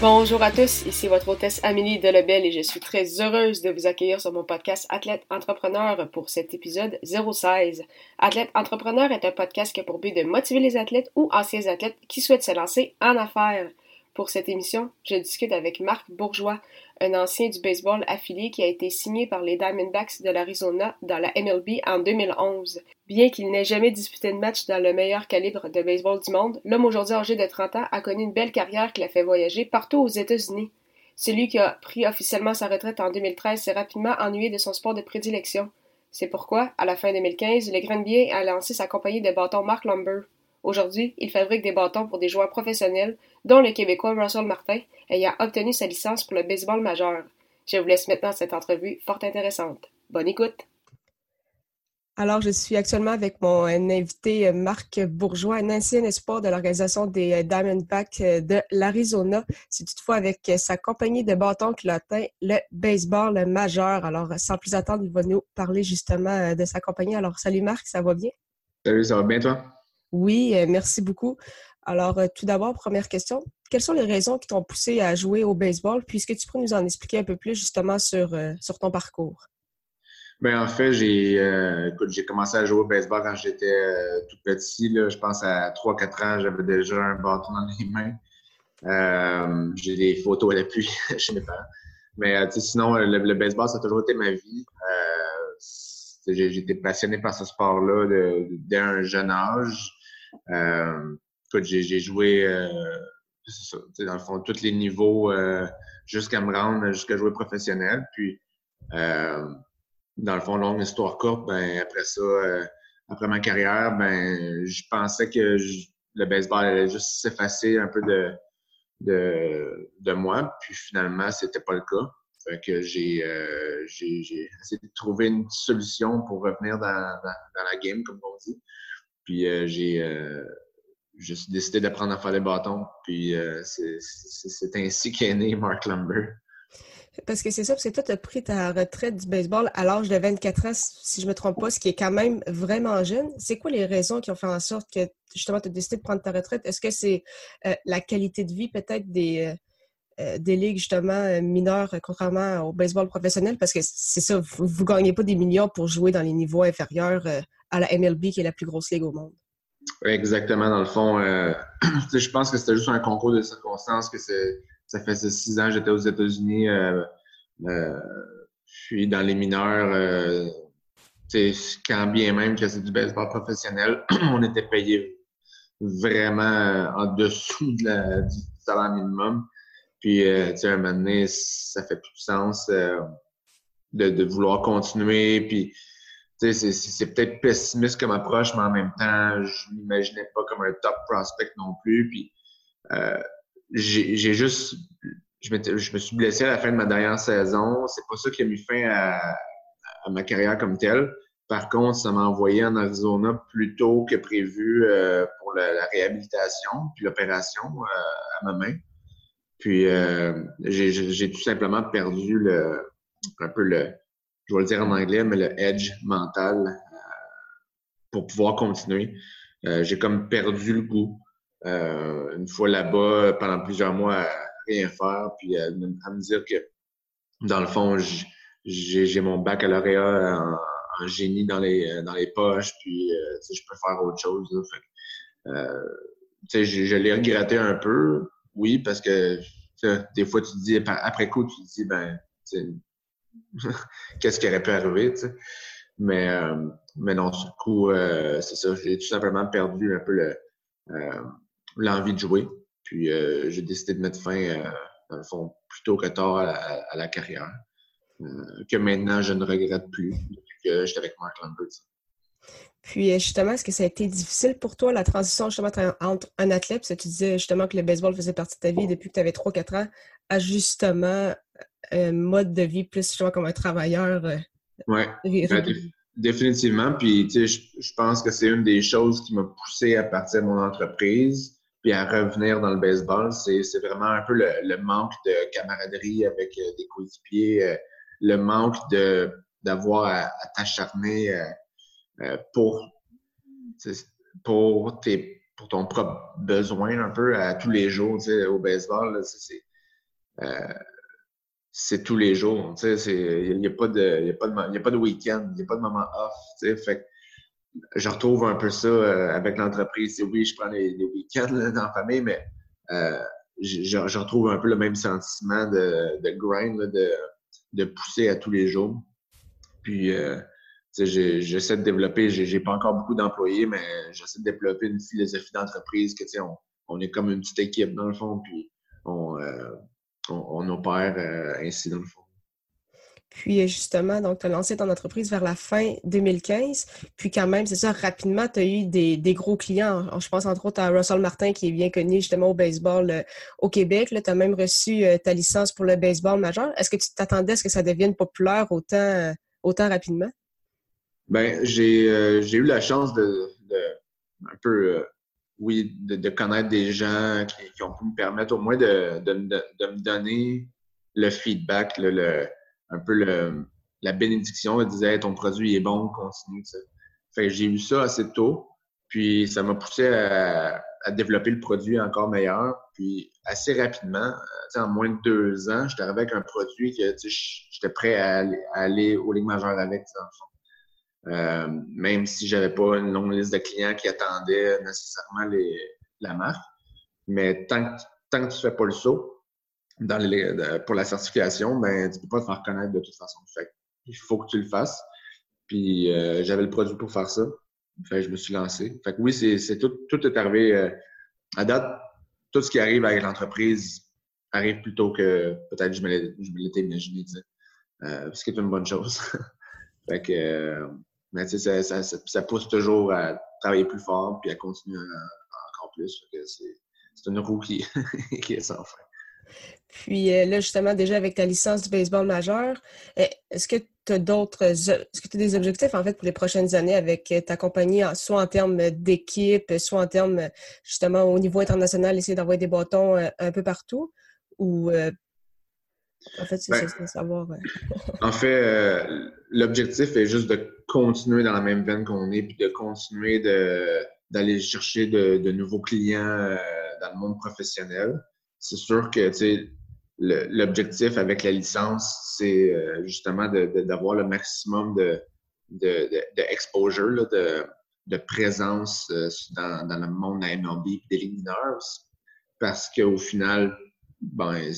Bonjour à tous, ici votre hôtesse Amélie Delebel et je suis très heureuse de vous accueillir sur mon podcast Athlète Entrepreneur pour cet épisode 016. Athlète Entrepreneur est un podcast qui a pour but de motiver les athlètes ou anciens athlètes qui souhaitent se lancer en affaires. Pour cette émission, je discute avec Marc Bourgeois, un ancien du baseball affilié qui a été signé par les Diamondbacks de l'Arizona dans la MLB en 2011. Bien qu'il n'ait jamais disputé de match dans le meilleur calibre de baseball du monde, l'homme aujourd'hui âgé de 30 ans a connu une belle carrière qui l'a fait voyager partout aux États-Unis. Celui qui a pris officiellement sa retraite en 2013 s'est rapidement ennuyé de son sport de prédilection. C'est pourquoi, à la fin 2015, le Grenadier a lancé sa compagnie de bâtons Mark Lumber. Aujourd'hui, il fabrique des bâtons pour des joueurs professionnels, dont le Québécois Russell Martin, ayant obtenu sa licence pour le baseball majeur. Je vous laisse maintenant cette entrevue fort intéressante. Bonne écoute! Alors, je suis actuellement avec mon invité Marc Bourgeois, un ancien espoir de l'organisation des Diamondbacks de l'Arizona. C'est toutefois avec sa compagnie de bâtons qu'il atteint le baseball majeur. Alors, sans plus attendre, il va nous parler justement de sa compagnie. Alors, salut Marc, ça va bien? Salut, ça va bien toi? Oui, euh, merci beaucoup. Alors, euh, tout d'abord, première question. Quelles sont les raisons qui t'ont poussé à jouer au baseball? Puis, est-ce que tu pourrais nous en expliquer un peu plus justement sur, euh, ton parcours? Bien, en fait, j'ai j'ai commencé à jouer au baseball quand j'étais tout petit. Là, je pense à 3-4 ans, j'avais déjà un bâton dans les mains. j'ai des photos à l'appui chez mes parents. Mais sinon, le, baseball, ça a toujours été ma vie. J'étais passionné par ce sport-là dès un jeune âge. Euh, j'ai joué, euh, dans le fond, tous les niveaux euh, jusqu'à me rendre, jusqu'à jouer professionnel. Puis, dans le fond, longue histoire courte, ben, après ça, après ma carrière, ben, je pensais que le baseball allait juste s'effacer un peu de, de, de moi. Puis finalement, c'était pas le cas. Que j'ai, j'ai, essayé de trouver une solution pour revenir dans la game, comme on dit. Puis euh, j'ai euh, juste décidé d'apprendre à faire les bâtons. Puis euh, c'est ainsi qu'est né Mark Lumber. Parce que c'est ça, parce que toi, tu as pris ta retraite du baseball à l'âge de 24 ans, si je ne me trompe pas, ce qui est quand même vraiment jeune. C'est quoi les raisons qui ont fait en sorte que justement tu as décidé de prendre ta retraite? Est-ce que c'est la qualité de vie peut-être des, des ligues justement mineures, contrairement au baseball professionnel? Parce que c'est ça, vous ne gagnez pas des millions pour jouer dans les niveaux inférieurs à la MLB, qui est la plus grosse ligue au monde. Exactement. Dans le fond, euh, je pense que c'était juste un concours de circonstances, que ça fait six ans que j'étais aux États-Unis. Euh, euh, je suis dans les mineurs. Euh, quand bien même que c'est du baseball professionnel, on était payé vraiment en dessous du salaire minimum. Puis, euh, tu sais, un moment donné, ça fait plus de sens de, de, vouloir continuer. Puis, c'est peut-être pessimiste comme approche, mais en même temps, je m'imaginais pas comme un top prospect non plus. Puis euh, j'ai juste, je, je, me suis blessé à la fin de ma dernière saison. C'est pas ça qui a mis fin à, à, ma carrière comme telle. Par contre, ça m'a envoyé en Arizona plus tôt que prévu euh, pour la, la, réhabilitation puis l'opération euh, à ma main. Puis euh, j'ai tout simplement perdu le, un peu le, je vais le dire en anglais, mais le edge mental euh, pour pouvoir continuer. Euh, j'ai comme perdu le goût. Euh, une fois là-bas, pendant plusieurs mois, à rien faire, puis à, me dire que, dans le fond, j'ai mon baccalauréat en, génie dans les, dans les poches, puis je peux faire autre chose. Là, fait, je, je l'ai regretté un peu, oui, parce que des fois, tu te dis, après coup, tu te dis, ben, qu'est-ce qui aurait pu arriver. Mais, euh, mais non, du coup, euh, c'est ça, j'ai tout simplement perdu un peu le, euh, l'envie de jouer. Puis j'ai décidé de mettre fin, dans le fond, plutôt que tard à, la carrière. que maintenant, je ne regrette plus que j'étais avec Mark Lambert. Puis justement, est-ce que ça a été difficile pour toi, la transition justement entre un athlète, parce que tu disais justement que le baseball faisait partie de ta vie depuis que tu avais 3-4 ans, à justement un mode de vie plus justement comme un travailleur? Oui, ben, définitivement. Puis tu sais, je pense que c'est une des choses qui m'a poussé à partir de mon entreprise puis à revenir dans le baseball, c'est vraiment un peu le, manque de camaraderie avec euh, des coéquipiers, euh, le manque de d'avoir à, t'acharner euh, pour pour tes pour ton propre besoin un peu à tous les jours, au baseball, c'est c'est tous les jours, il n'y a, pas de y a pas de week-end, il n'y a pas de moment off, fait je retrouve un peu ça euh, avec l'entreprise. Oui, je prends les, week-ends dans la famille, mais euh, je, retrouve un peu le même sentiment de, de grind, de, de, pousser à tous les jours. Puis, euh, j'essaie de développer, j'ai pas encore beaucoup d'employés, mais j'essaie de développer une philosophie d'entreprise que, on, on est comme une petite équipe dans le fond, puis on, on, on opère ainsi dans le fond. Puis justement, donc tu as lancé ton entreprise vers la fin 2015. Puis quand même, c'est ça, rapidement, tu as eu des, gros clients. Je pense entre autres à Russell Martin, qui est bien connu justement au baseball euh, au Québec. Tu as même reçu euh, ta licence pour le baseball majeur. Est-ce que tu t'attendais à ce que ça devienne populaire autant, euh, autant rapidement? Ben, j'ai eu la chance de, un peu, oui, de, connaître des gens qui, ont pu me permettre au moins de, me donner le feedback, le un peu le, la bénédiction. Elle disait ton produit est bon, continue. Fait j'ai eu ça assez tôt. Puis ça m'a poussé à, développer le produit encore meilleur. Puis assez rapidement, en moins de deux ans, j'étais arrivé avec un produit que j'étais prêt à aller, aux ligues majeures avec, dans le. Euh, même si j'avais pas une longue liste de clients qui attendaient nécessairement la marque. Mais tant, tant que tu fais pas le saut, pour la certification, ben, tu peux pas te faire reconnaître de toute façon. Il faut que tu le fasses. Puis euh, j'avais le produit pour faire ça. Je me suis lancé. Fait que oui, c'est tout, est arrivé. Euh, à date, tout ce qui arrive avec l'entreprise arrive plus tôt que peut-être je me l'étais imaginé, ce qui est une bonne chose. que, mais tu sais, ça, ça, ça, pousse toujours à travailler plus fort puis à continuer encore plus. C'est une roue qui, qui est sans fin. Puis euh, là, justement, déjà avec ta licence du baseball majeur, euh, est-ce que tu as d'autres, est-ce que tu as des objectifs en fait pour les prochaines années avec euh, ta compagnie, soit en termes d'équipe, soit en termes justement au niveau international, essayer d'envoyer des bâtons un peu partout? Ou en fait, c'est ben, savoir. en fait, l'objectif est juste de continuer dans la même veine qu'on est, puis de continuer d'aller chercher de, de, nouveaux clients dans le monde professionnel. C'est sûr que l'objectif avec la licence, c'est euh, justement d'avoir le maximum de, de, exposure, de, présence euh, dans, le monde de la MLB et des ligues Parce qu'au final, ben,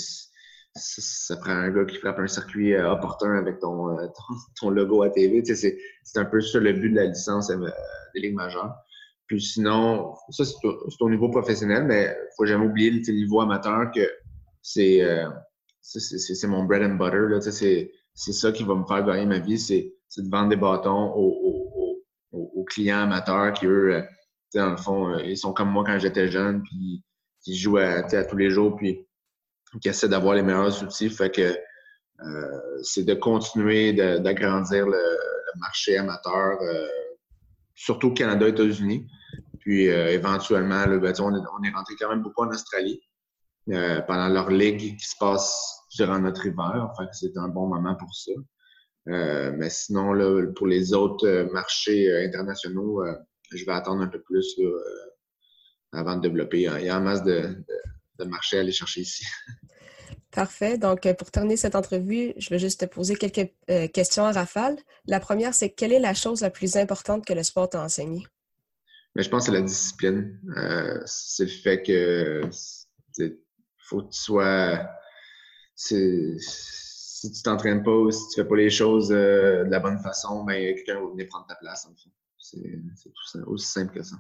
ça prend un gars qui frappe un circuit euh, opportun avec ton, ton, logo à TV. C'est un peu ça le but de la licence des ligues majeures. Puis sinon, ça, c'est au, niveau professionnel, mais faut jamais oublier le niveau amateur que euh, c'est c'est mon bread and butter. C'est ça qui va me faire gagner ma vie, c'est de vendre des bâtons aux, aux, clients amateurs qui, eux, euh, dans le fond, euh, ils sont comme moi quand j'étais jeune, puis qui jouent à, tous les jours, puis qui essaient d'avoir les meilleurs outils. Fait que c'est de continuer d'agrandir le, marché amateur surtout au Canada, États-Unis. Puis euh, éventuellement, ben, on, est, rentré quand même beaucoup en Australie euh, pendant leur ligue qui se passe durant notre hiver. Enfin, c'est un bon moment pour ça. Euh, mais sinon, là, pour les autres marchés internationaux, je vais attendre un peu plus avant de développer. Il y a un masse de, de marchés à aller chercher ici. Parfait. Donc, pour terminer cette entrevue, je vais juste te poser quelques questions à rafale. La première, c'est quelle est la chose la plus importante que le sport t'a enseigné? Mais je pense que c'est la discipline. Euh, c'est le fait que faut que tu sois. Si tu t'entraînes pas ou si tu fais pas les choses euh, de la bonne façon, ben, quelqu'un va venir prendre ta place, en fait. C'est aussi simple que ça.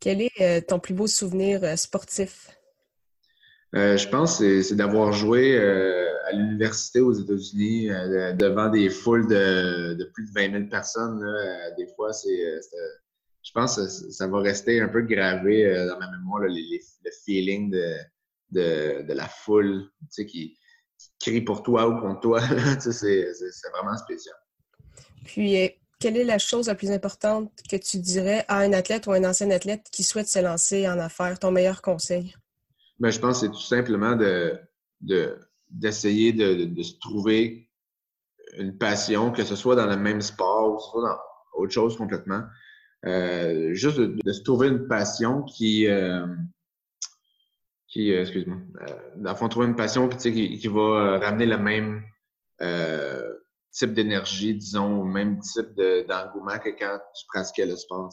Quel est euh, ton plus beau souvenir sportif? Je pense que c'est d'avoir joué à l'université aux États-Unis, devant des foules de, plus de 20 000 personnes, des fois, c'est je pense que ça va rester un peu gravé dans ma mémoire, le feeling de, la foule tu sais, qui, crie pour toi ou contre toi. c'est vraiment spécial. Puis, euh, quelle est la chose la plus importante que tu dirais à un athlète ou un ancien athlète qui souhaite se lancer en affaires? Ton meilleur conseil? Ben, je pense que c'est tout simplement de, d'essayer de, de, se trouver une passion, que ce soit dans le même sport ou dans autre chose complètement. Euh, juste de, se trouver une passion qui, euh, qui, euh, excuse-moi, euh, dans fond, trouver une passion qui, qui, qui va euh, ramener le même euh, type d'énergie, disons, le même type d'engouement que quand tu pratiquais le sport.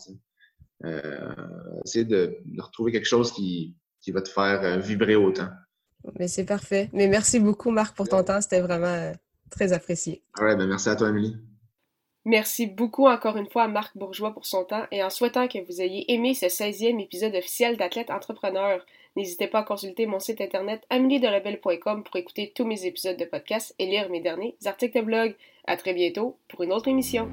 Essayer de, de, retrouver quelque chose qui, qui va te faire vibrer autant. Mais c'est parfait. Mais merci beaucoup, Marc, pour ton temps. C'était vraiment très apprécié. Ouais, ben merci à toi, Amélie. Merci beaucoup encore une fois à Marc Bourgeois pour son temps et en souhaitant que vous ayez aimé ce 16e épisode officiel d'Athlète Entrepreneur. N'hésitez pas à consulter mon site internet ameliederebelle.com pour écouter tous mes épisodes de podcast et lire mes derniers articles de blog. À très bientôt pour une autre émission.